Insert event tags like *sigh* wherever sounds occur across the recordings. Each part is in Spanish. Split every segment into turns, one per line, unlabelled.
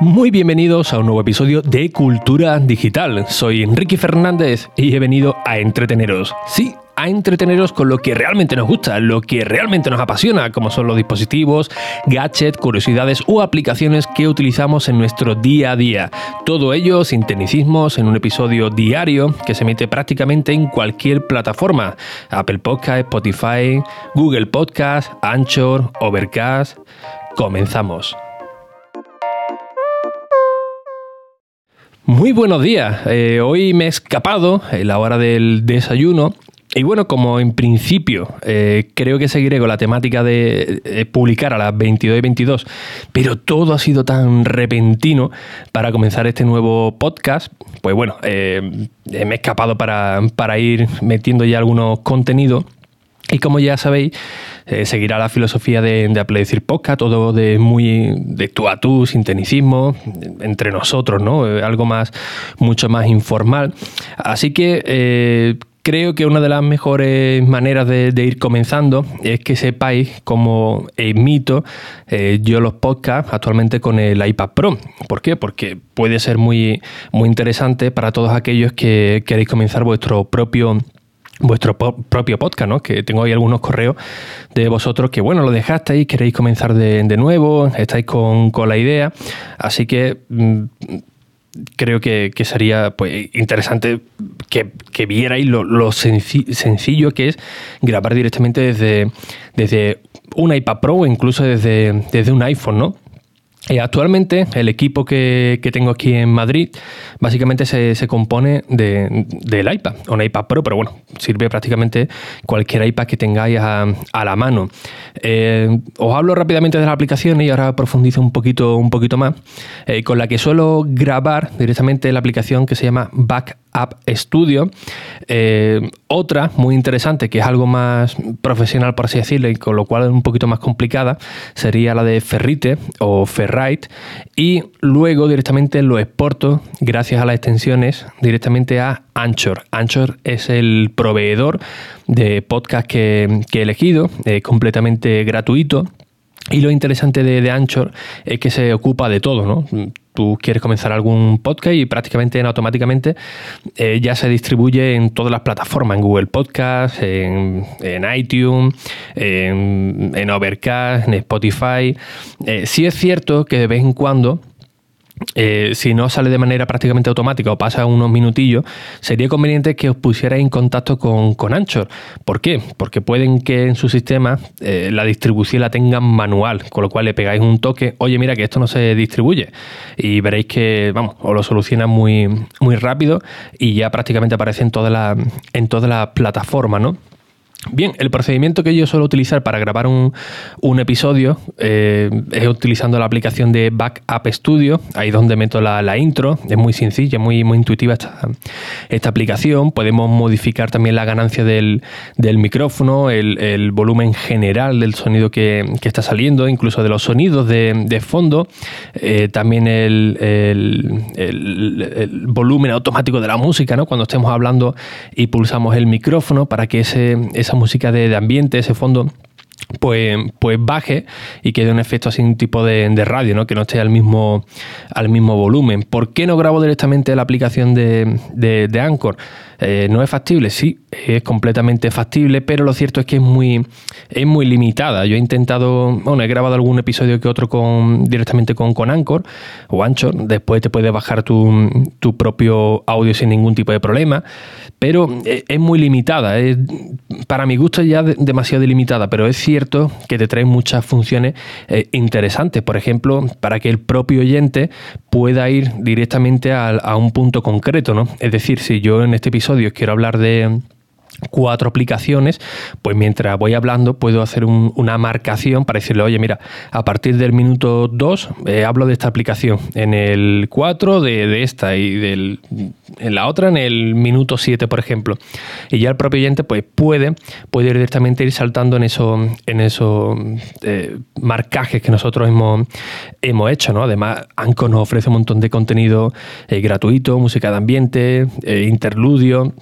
Muy bienvenidos a un nuevo episodio de Cultura Digital. Soy Enrique Fernández y he venido a entreteneros. Sí, a entreteneros con lo que realmente nos gusta, lo que realmente nos apasiona, como son los dispositivos, gadgets, curiosidades o aplicaciones que utilizamos en nuestro día a día. Todo ello sin tecnicismos en un episodio diario que se emite prácticamente en cualquier plataforma. Apple Podcast, Spotify, Google Podcast, Anchor, Overcast. Comenzamos. Muy buenos días. Eh, hoy me he escapado en la hora del desayuno y bueno, como en principio eh, creo que seguiré con la temática de publicar a las 22 y 22, pero todo ha sido tan repentino para comenzar este nuevo podcast, pues bueno, eh, me he escapado para, para ir metiendo ya algunos contenidos. Y como ya sabéis, eh, seguirá la filosofía de, de Podcast, todo de muy de tú a tú, sin tecnicismo, entre nosotros, ¿no? Algo más, mucho más informal. Así que creo que una de las mejores maneras de, ir comenzando es que sepáis cómo emito eh, yo los podcasts actualmente con el iPad Pro. ¿Por qué? Porque puede ser muy, muy interesante para todos aquellos que queréis comenzar vuestro propio vuestro propio podcast, ¿no? Que tengo ahí algunos correos de vosotros que, bueno, lo dejasteis, queréis comenzar de, nuevo, estáis con, con, la idea. Así que mm, creo que, sería pues, interesante que, que vierais lo, sencillo que es grabar directamente desde, desde un iPad Pro o incluso desde, desde un iPhone, ¿no? Eh, actualmente el equipo que, tengo aquí en Madrid básicamente se, compone de, del iPad, un iPad Pro, pero bueno, sirve prácticamente cualquier iPad que tengáis a, la mano. Eh, os hablo rápidamente de la aplicación y ahora profundizo un poquito, un poquito más, eh, con la que suelo grabar directamente la aplicación que se llama Back App Studio. Eh, otra muy interesante, que es algo más profesional, por así decirlo, y con lo cual es un poquito más complicada, sería la de Ferrite o Ferrite. Y luego directamente lo exporto, gracias a las extensiones, directamente a Anchor. Anchor es el proveedor de podcast que, he elegido, completamente gratuito. Y lo interesante de, Anchor es que se ocupa de todo, ¿no? tú quieres comenzar algún podcast y prácticamente automáticamente eh, ya se distribuye en todas las plataformas, en Google Podcast, en, iTunes, en, Overcast, en Spotify. Eh, sí es cierto que de vez en cuando eh, si no sale de manera prácticamente automática o pasa unos minutillos, sería conveniente que os pusierais en contacto con, con Anchor. ¿Por qué? Porque pueden que en su sistema eh, la distribución la tengan manual, con lo cual le pegáis un toque, oye, mira que esto no se distribuye. Y veréis que, vamos, os lo soluciona muy, muy rápido y ya prácticamente aparece en toda la, en toda la plataforma, ¿no? Bien, el procedimiento que yo suelo utilizar para grabar un, episodio eh, es utilizando la aplicación de Backup Studio, ahí donde meto la, intro, es muy sencilla, muy, intuitiva esta, aplicación. Podemos modificar también la ganancia del, micrófono, el, volumen general del sonido que, está saliendo, incluso de los sonidos de, fondo, eh, también el, el, volumen automático de la música, ¿no? cuando estemos hablando y pulsamos el micrófono para que ese, esa música de, ambiente, ese fondo, pues, pues baje y quede un efecto así, un tipo de, radio, ¿no? que no esté al mismo, al mismo volumen. ¿Por qué no grabo directamente la aplicación de, de, de Anchor? Eh, ¿No es factible? Sí, es completamente factible, pero lo cierto es que es muy, es muy limitada. Yo he intentado, bueno, he grabado algún episodio que otro con, directamente con, con Anchor o Anchor, después te puedes bajar tu, propio audio sin ningún tipo de problema, pero es, muy limitada. para mi gusto ya demasiado limitada, pero es cierto que te trae muchas funciones eh, interesantes. Por ejemplo, para que el propio oyente pueda ir directamente a, a un punto concreto, ¿no? Es decir, si yo en este episodio quiero hablar de cuatro aplicaciones, pues mientras voy hablando puedo hacer una marcación para decirle, oye, mira, a partir del minuto 2 eh, hablo de esta aplicación, en el 4 de, esta y del, en la otra en el minuto 7, por ejemplo. Y ya el propio oyente pues puede, puede directamente ir saltando en esos en esos eh, marcajes que nosotros hemos, hemos hecho. ¿no? Además, Anchor nos ofrece un montón de contenido eh, gratuito, música de ambiente, interludio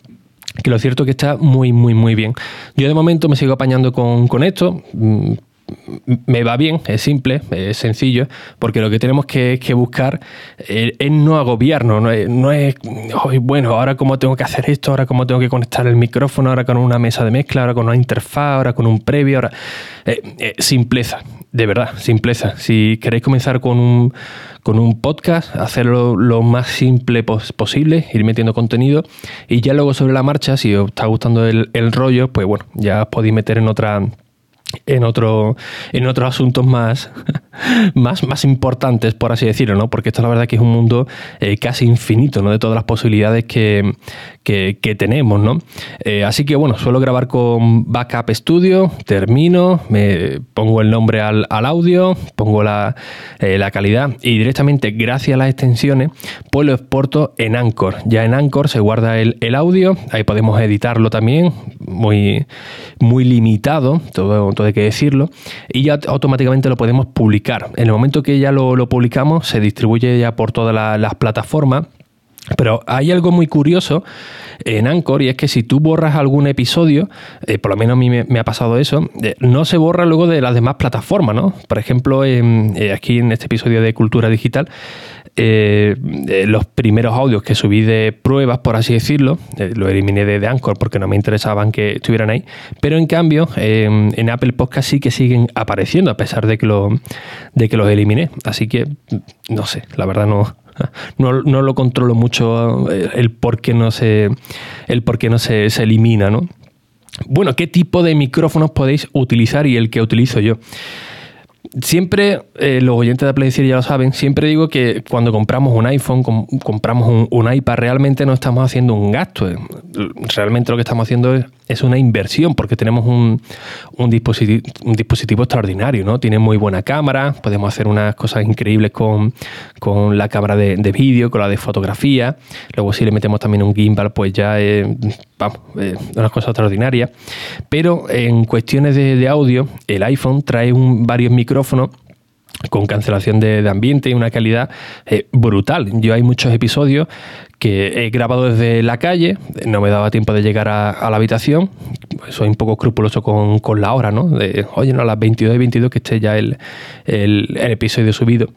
que lo cierto es que está muy, muy, muy bien. Yo de momento me sigo apañando con, esto. Me va bien, es simple, es sencillo, porque lo que tenemos que, buscar es, no agobiarnos, no es, no es bueno, ahora cómo tengo que hacer esto, ahora cómo tengo que conectar el micrófono, ahora con una mesa de mezcla, ahora con una interfaz, ahora con un previo, ahora... simpleza, de verdad, simpleza. Si queréis comenzar con un, con un podcast, hacerlo lo más simple posible, ir metiendo contenido y ya luego sobre la marcha, si os está gustando el, el rollo, pues bueno, ya os podéis meter en otra en, otro, en otros asuntos más, *laughs* más, más importantes, por así decirlo, ¿no? Porque esto la verdad que es un mundo eh, casi infinito, ¿no? De todas las posibilidades que, tenemos, ¿no? Eh, así que bueno, suelo grabar con Backup Studio, termino, me pongo el nombre al, audio, pongo eh, la, calidad y directamente, gracias a las extensiones, pues lo exporto en Anchor. Ya en Anchor se guarda el, audio, ahí podemos editarlo también, muy, muy limitado, todo hay que decirlo, y ya automáticamente lo podemos publicar. En el momento que ya lo, publicamos, se distribuye ya por todas las plataformas. Pero hay algo muy curioso en Anchor y es que si tú borras algún episodio, eh, por lo menos a mí me, ha pasado eso, eh, no se borra luego de las demás plataformas, ¿no? Por ejemplo, eh, aquí en este episodio de Cultura Digital los primeros audios que subí de pruebas, por así decirlo, eh, lo eliminé de, Anchor porque no me interesaban que estuvieran ahí, pero en cambio en Apple Podcast sí que siguen apareciendo a pesar de que, lo, de que los eliminé. Así que, no sé, la verdad no, *laughs* no, lo controlo mucho el por qué no se, el por qué no se, se elimina, ¿no? Bueno, ¿qué tipo de micrófonos podéis utilizar y el que utilizo yo? Siempre, eh, los oyentes de Apple ya lo saben, siempre digo que cuando compramos un iPhone, compramos un, iPad, realmente no estamos haciendo un gasto. Realmente lo que estamos haciendo es, una inversión porque tenemos un, dispositivo, un dispositivo extraordinario, ¿no? Tiene muy buena cámara, podemos hacer unas cosas increíbles con, la cámara de, vídeo, con la de fotografía. Luego si le metemos también un gimbal, pues ya es, vamos, una cosa extraordinaria. Pero en cuestiones de, audio, el iPhone trae varios micrófonos con cancelación de, ambiente y una calidad eh, brutal. Yo hay muchos episodios que he grabado desde la calle, no me daba tiempo de llegar a, la habitación, soy un poco escrupuloso con, la hora, ¿no? Oye, no, a las 22 y 22 que esté ya el, episodio subido.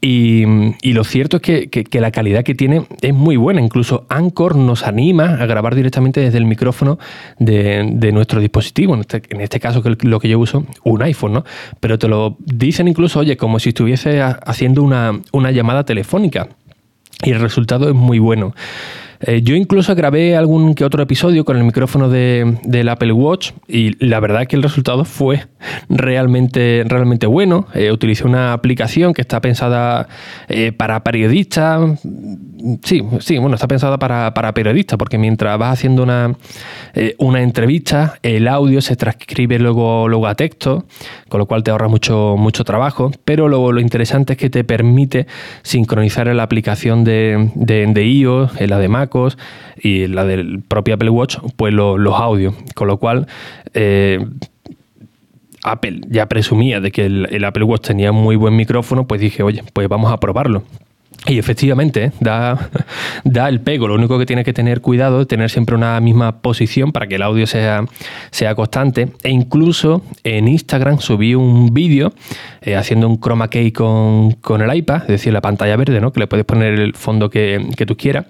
Y, lo cierto es que, la calidad que tiene es muy buena, incluso Anchor nos anima a grabar directamente desde el micrófono de, nuestro dispositivo, en este, en este caso lo que yo uso, un iPhone, ¿no? Pero te lo dicen incluso, oye, como si estuviese haciendo una llamada telefónica y el resultado es muy bueno. Eh, yo incluso grabé algún que otro episodio con el micrófono de, del Apple Watch y la verdad es que el resultado fue realmente, realmente bueno. Eh, utilicé una aplicación que está pensada eh, para periodistas. Sí, sí, bueno, está pensada para, para periodistas porque mientras vas haciendo una, una entrevista, el audio se transcribe luego, luego a texto, con lo cual te ahorra mucho, mucho trabajo. Pero lo, lo interesante es que te permite sincronizar en la aplicación de, de, iOS, en la de Mac y la del propio Apple Watch, pues los audios. Con lo cual, eh, Apple ya presumía de que el, Apple Watch tenía muy buen micrófono, pues dije, oye, pues vamos a probarlo. Y efectivamente, ¿eh? da, *laughs* da el pego. Lo único que tiene que tener cuidado es tener siempre una misma posición para que el audio sea, sea constante. E incluso en Instagram subí un vídeo eh, haciendo un chroma key con, el iPad, es decir, la pantalla verde, ¿no? que le puedes poner el fondo que, que tú quieras.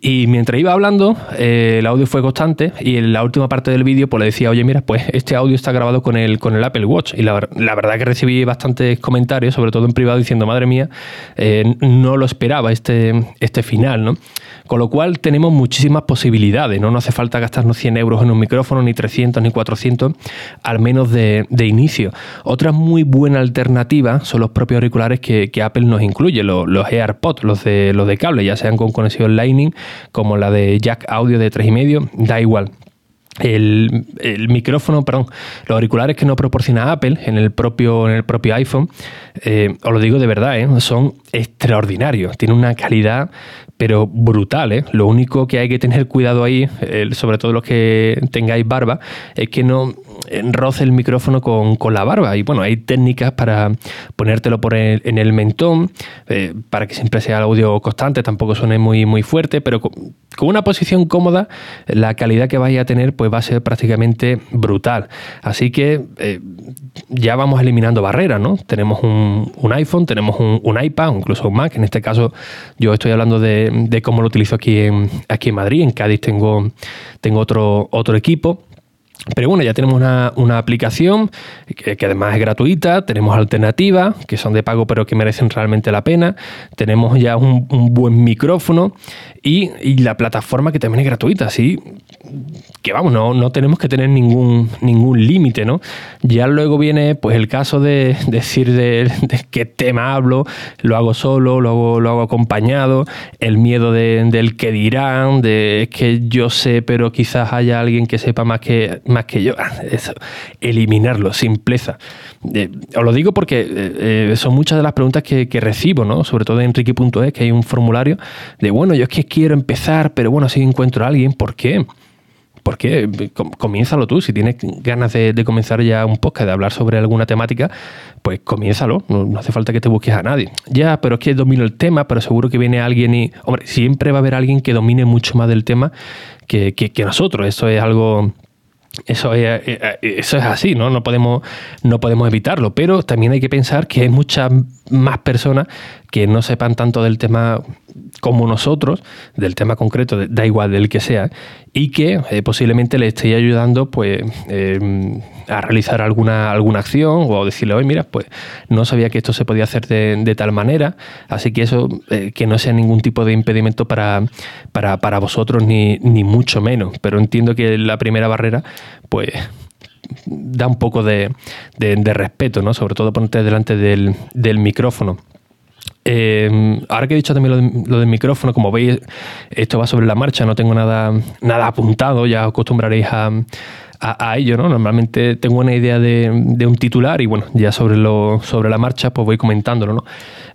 Y mientras iba hablando, eh, el audio fue constante y en la última parte del vídeo pues le decía, oye, mira, pues este audio está grabado con el, con el Apple Watch. Y la, verdad que recibí bastantes comentarios, sobre todo en privado, diciendo, madre mía, eh, no lo esperaba este, este final, ¿no? Con lo cual tenemos muchísimas posibilidades, ¿no? Hace falta gastarnos 100 euros en un micrófono, ni 300, ni 400, al menos de, inicio. Otra muy buena alternativa son los propios auriculares que, Apple nos incluye, los, los AirPods, los de, los de cable, ya sean con conexión Lightning como la de jack audio de 3,5, da igual. El, micrófono, perdón, los auriculares que nos proporciona Apple en el propio, en el propio iPhone, eh, os lo digo de verdad, eh, son extraordinarios. Tienen una calidad, pero brutal. Eh. Lo único que hay que tener cuidado ahí, sobre todo los que tengáis barba, es que no, roce el micrófono con, la barba. Y bueno, hay técnicas para ponértelo por en el mentón, eh, para que siempre sea el audio constante, tampoco suene muy, muy fuerte, pero con, una posición cómoda, la calidad que vais a tener pues va a ser prácticamente brutal. Así que eh, ya vamos eliminando barreras, ¿no? Tenemos un, iPhone, tenemos un, iPad, incluso un Mac. En este caso, yo estoy hablando de, cómo lo utilizo aquí en, aquí en Madrid. En Cádiz tengo, tengo otro, otro equipo. Pero bueno, ya tenemos una, aplicación que, además es gratuita, tenemos alternativas que son de pago pero que merecen realmente la pena, tenemos ya un, buen micrófono y, la plataforma que también es gratuita, así que vamos, no, no tenemos que tener ningún, ningún límite, ¿no? Ya luego viene pues el caso de decir de, qué tema hablo, lo hago solo, lo hago, lo hago acompañado, el miedo del que dirán, de que yo sé pero quizás haya alguien que sepa más que más que yo. Eso, eliminarlo, simpleza. os lo digo porque eh, eh, son muchas de las preguntas que, recibo, ¿no? Sobre todo en Enrique.es, que hay un formulario de, bueno, yo es que quiero empezar, pero bueno, si encuentro a alguien, ¿por qué? ¿Por qué? Comiénzalo tú. Si tienes ganas de, comenzar ya un podcast, de hablar sobre alguna temática, pues comiénzalo. No, hace falta que te busques a nadie. Ya, pero es que domino el tema, pero seguro que viene alguien y. Hombre, siempre va a haber alguien que domine mucho más del tema que, que nosotros. Eso es algo eso es, eh, eso es así, ¿no? No podemos, no podemos evitarlo, pero también hay que pensar que hay muchas más personas que no sepan tanto del tema como nosotros, del tema concreto, da igual del que sea, y que eh, posiblemente le esté ayudando pues, em, a realizar alguna, alguna acción o decirle, oye, mira, pues no sabía que esto se podía hacer de, tal manera, así que eso eh, que no sea ningún tipo de impedimento para, para, vosotros ni, ni mucho menos, pero entiendo que la primera barrera, pues da un poco de, respeto, ¿no? Sobre todo ponerte delante del, del micrófono. Eh, ahora que he dicho también lo, del micrófono, como veis, esto va sobre la marcha, no tengo nada, nada apuntado, ya acostumbraréis a, a, ello, ¿no? Normalmente tengo una idea de, un titular y bueno, ya sobre, lo, sobre la marcha pues voy comentándolo, ¿no?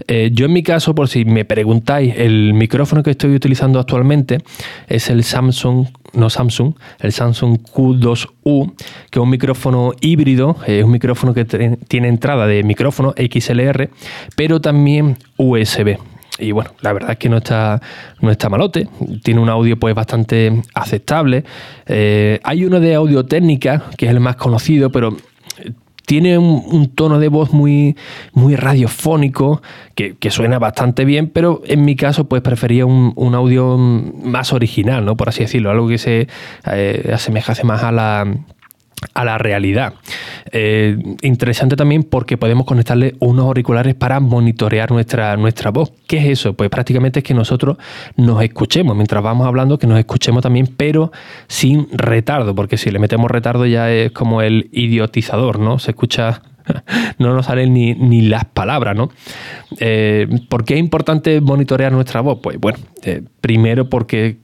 Eh, yo en mi caso, por si me preguntáis, el micrófono que estoy utilizando actualmente es el Samsung, no Samsung, el Samsung Q2U, que es un micrófono híbrido, es un micrófono que tiene entrada de micrófono XLR, pero también USB. Y bueno, la verdad es que no está, no está malote. Tiene un audio pues bastante aceptable. Eh, hay uno de audio técnica, que es el más conocido, pero tiene un, tono de voz muy, muy radiofónico, que, suena bastante bien, pero en mi caso, pues prefería un, audio más original, ¿no? Por así decirlo, algo que se eh, asemejase más a la a la realidad. Eh, interesante también porque podemos conectarle unos auriculares para monitorear nuestra, nuestra voz. ¿Qué es eso? Pues prácticamente es que nosotros nos escuchemos mientras vamos hablando, que nos escuchemos también, pero sin retardo, porque si le metemos retardo ya es como el idiotizador, ¿no? Se escucha *laughs* no nos salen ni, ni las palabras, ¿no? Eh, ¿Por qué es importante monitorear nuestra voz? Pues bueno, eh, primero porque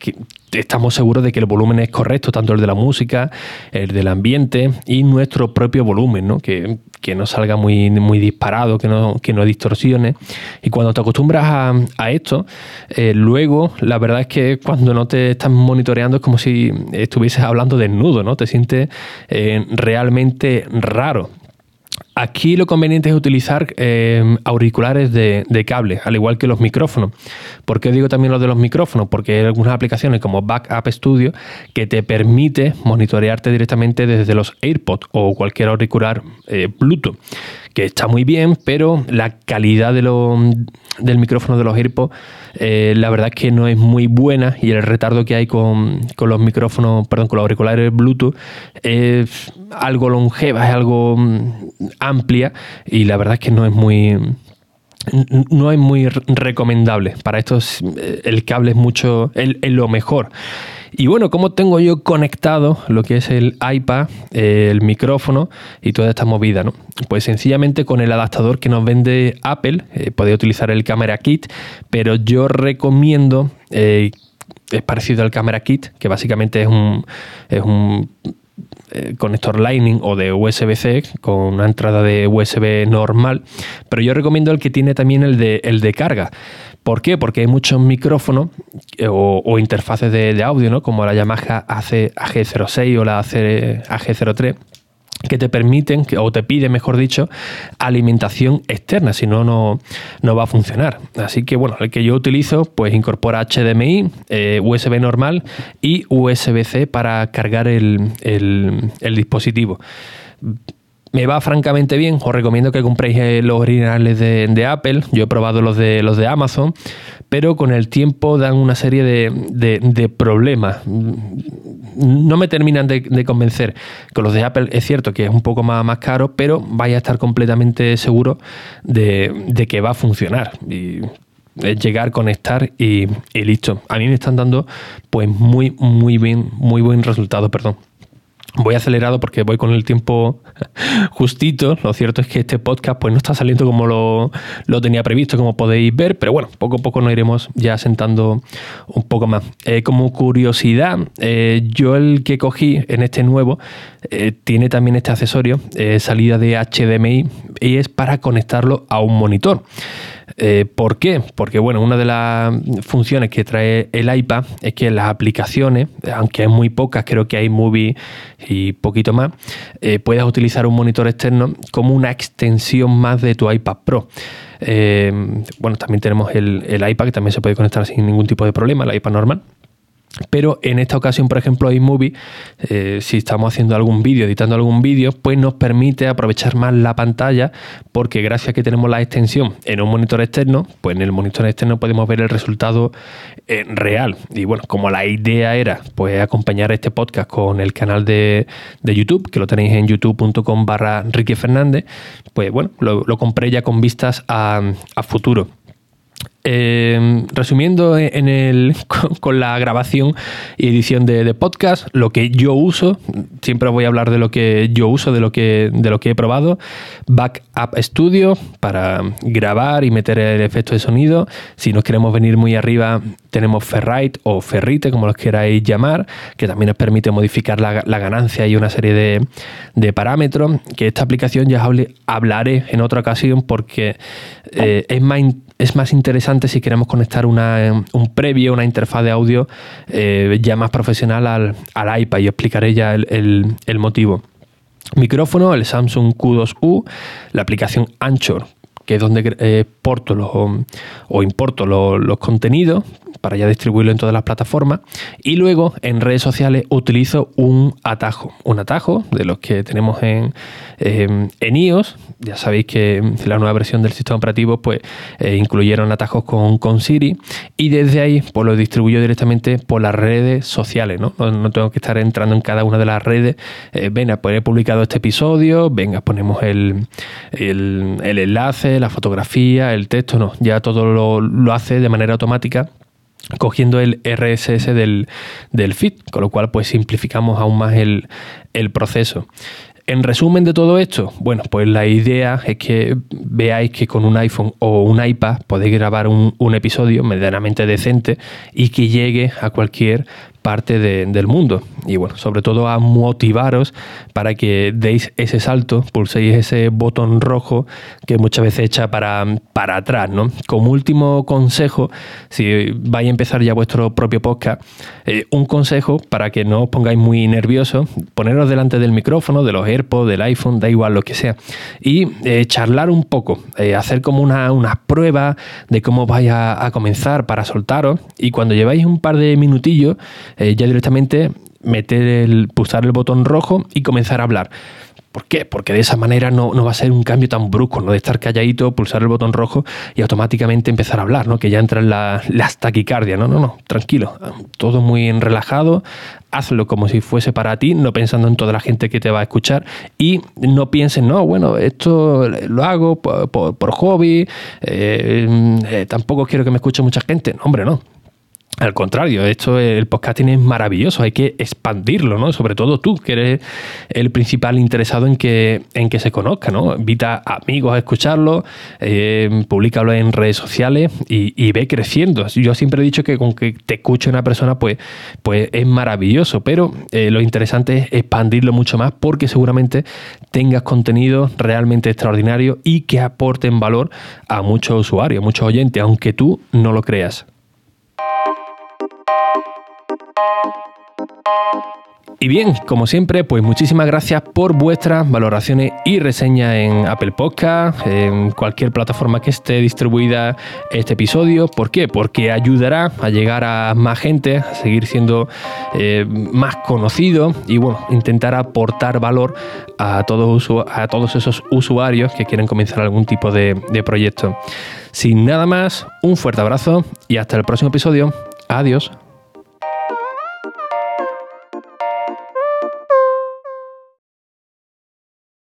estamos seguros de que el volumen es correcto, tanto el de la música, el del ambiente y nuestro propio volumen, ¿no? Que, no salga muy, muy disparado, que no, que no distorsione. Y cuando te acostumbras a, esto, eh, luego la verdad es que cuando no te estás monitoreando es como si estuvieses hablando desnudo, ¿no? Te sientes realmente raro. Aquí lo conveniente es utilizar eh, auriculares de, cable, al igual que los micrófonos. ¿Por qué digo también lo de los micrófonos? Porque hay algunas aplicaciones como Backup Studio que te permite monitorearte directamente desde los AirPods o cualquier auricular eh, Bluetooth que está muy bien, pero la calidad de del micrófono de los AirPods, eh, la verdad es que no es muy buena y el retardo que hay con, los micrófonos, perdón, con los auriculares Bluetooth es algo longeva, es algo mm, amplia y la verdad es que no es muy no es muy recomendable. Para esto eh, el cable es mucho, es lo mejor. Y bueno, ¿cómo tengo yo conectado lo que es el iPad, el micrófono y toda esta movida? ¿no? Pues sencillamente con el adaptador que nos vende Apple, eh, podéis utilizar el Camera Kit, pero yo recomiendo, eh, es parecido al Camera Kit, que básicamente es un, es un eh, conector Lightning o de USB-C con una entrada de USB normal, pero yo recomiendo el que tiene también el de, el de carga. ¿Por qué? Porque hay muchos micrófonos eh, o, interfaces de, audio, ¿no? como la Yamaha AC, AG06 o la AC, AG03 que te permiten, o te piden, mejor dicho, alimentación externa, si no, no va a funcionar. Así que bueno, el que yo utilizo, pues incorpora HDMI, eh, USB normal y USB-C para cargar el, dispositivo. Me va francamente bien, os recomiendo que compréis eh, los originales de, Apple, yo he probado los de, los de Amazon, pero con el tiempo dan una serie de problemas no me terminan de, convencer. Con los de Apple es cierto que es un poco más, más caro, pero vaya a estar completamente seguro de, que va a funcionar. Y llegar, conectar y, y, listo. A mí me están dando pues muy, muy bien, muy buen resultado, perdón. Voy acelerado porque voy con el tiempo *laughs* justito. Lo cierto es que este podcast pues no está saliendo como lo, tenía previsto, como podéis ver, pero bueno, poco a poco nos iremos ya sentando un poco más. Eh, como curiosidad, eh, yo el que cogí en este nuevo eh, tiene también este accesorio, salida de HDMI, y es para conectarlo a un monitor. Eh, ¿Por qué? Porque bueno, una de las funciones que trae el iPad es que las aplicaciones, aunque hay muy pocas, creo que hay Movie y poquito más, eh, puedas utilizar un monitor externo como una extensión más de tu iPad Pro. Eh, bueno, también tenemos el, el iPad que también se puede conectar sin ningún tipo de problema, el iPad normal. Pero en esta ocasión, por ejemplo, iMovie, eh, si estamos haciendo algún vídeo, editando algún vídeo, pues nos permite aprovechar más la pantalla porque gracias a que tenemos la extensión en un monitor externo, pues en el monitor externo podemos ver el resultado eh, real. Y bueno, como la idea era pues acompañar este podcast con el canal de, YouTube, que lo tenéis en youtube.com barra Ricky Fernández, pues bueno, lo, compré ya con vistas a futuro. Eh, resumiendo en el, *laughs* con, la grabación y edición de, podcast, lo que yo uso, siempre voy a hablar de lo que yo uso, de lo que, de lo que he probado. Backup Studio para grabar y meter el efecto de sonido. Si nos queremos venir muy arriba, tenemos Ferrite o Ferrite, como los queráis llamar, que también nos permite modificar la, ganancia y una serie de, parámetros. Que esta aplicación ya hablaré en otra ocasión porque eh, es más es más interesante si queremos conectar una, un previo, una interfaz de audio eh, ya más profesional al, al, iPad y explicaré ya el, motivo. Micrófono, el Samsung Q2U, la aplicación Anchor, que es donde eh, porto o importo los contenidos para ya distribuirlo en todas las plataformas. Y luego en redes sociales utilizo un atajo, un atajo de los que tenemos en, en iOS. Ya sabéis que la nueva versión del sistema operativo pues eh, incluyeron atajos con, con, Siri y desde ahí pues lo distribuyo directamente por las redes sociales. No, no, tengo que estar entrando en cada una de las redes. Eh, venga, pues he publicado este episodio, venga, ponemos el, el, enlace, la fotografía, el texto, no, ya todo lo hace de manera automática cogiendo el RSS del, del feed, con lo cual pues simplificamos aún más el, el proceso. En resumen de todo esto, bueno, pues la idea es que veáis que con un iPhone o un iPad podéis grabar un, un episodio medianamente decente y que llegue a cualquier parte del mundo. Y bueno, sobre todo a motivaros para que deis ese salto, pulséis ese botón rojo que muchas veces echa para, para atrás. ¿no? Como último consejo, si vais a empezar ya vuestro propio podcast, eh, un consejo para que no os pongáis muy nerviosos, poneros delante del micrófono, de los AirPods, del iPhone, da igual lo que sea, y eh, charlar un poco, eh, hacer como una, una, prueba de cómo vais a, a comenzar para soltaros y cuando lleváis un par de minutillos, eh, ya directamente meter el, pulsar el botón rojo y comenzar a hablar. ¿Por qué? Porque de esa manera no, va a ser un cambio tan brusco, ¿no? De estar calladito, pulsar el botón rojo y automáticamente empezar a hablar, ¿no? Que ya entra en la, las taquicardia, ¿no? No, no, tranquilo, todo muy relajado, hazlo como si fuese para ti, no pensando en toda la gente que te va a escuchar y no pienses, no, bueno, esto lo hago por, hobby, eh, eh, tampoco quiero que me escuche mucha gente. No, hombre, no, al contrario, esto el podcasting es maravilloso, hay que expandirlo, ¿no? Sobre todo tú, que eres el principal interesado en que, en que se conozca, ¿no? Invita a amigos a escucharlo, eh, públicalo en redes sociales y, ve creciendo. Yo siempre he dicho que con que te escuche una persona, pues, pues es maravilloso, pero eh, lo interesante es expandirlo mucho más porque seguramente tengas contenido realmente extraordinario y que aporten valor a muchos usuarios, a muchos oyentes, aunque tú no lo creas. Y bien, como siempre, pues muchísimas gracias por vuestras valoraciones y reseñas en Apple Podcast, en cualquier plataforma que esté distribuida este episodio. ¿Por qué? Porque ayudará a llegar a más gente, a seguir siendo eh, más conocido y bueno, intentar aportar valor a todos, a todos esos usuarios que quieren comenzar algún tipo de, de proyecto. Sin nada más, un fuerte abrazo y hasta el próximo episodio. Adiós.